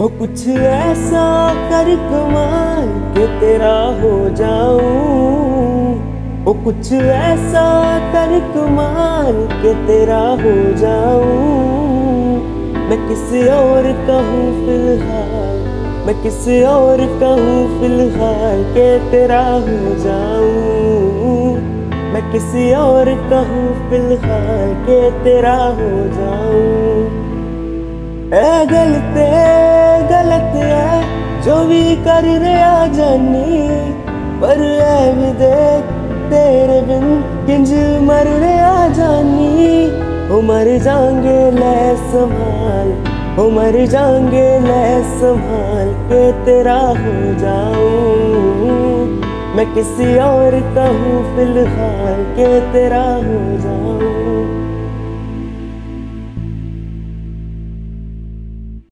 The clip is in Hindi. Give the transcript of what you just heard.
वो कुछ ऐसा कर कमाल के तेरा हो जाऊँ। वो कुछ ऐसा कर कमाल के तेरा हो जाऊँ। मैं किसी और कहूँ फ़िलहाल? मैं किसी और कहूँ फ़िलहाल के तेरा हो जाऊँ? मैं किसी और कहूँ फ़िलहाल के तेरा हो जाऊँ? गलते कर रहा जानी, पर ऐ तेरे बिन किंज मर रहा जानी। हो मर जाएँगे, ले संभाल हो मर जाएँगे, ले संभाल के तेरा हो जाऊँ। मैं किसी और कहूँ फ़िलहाल के तेरा हो जाऊँ।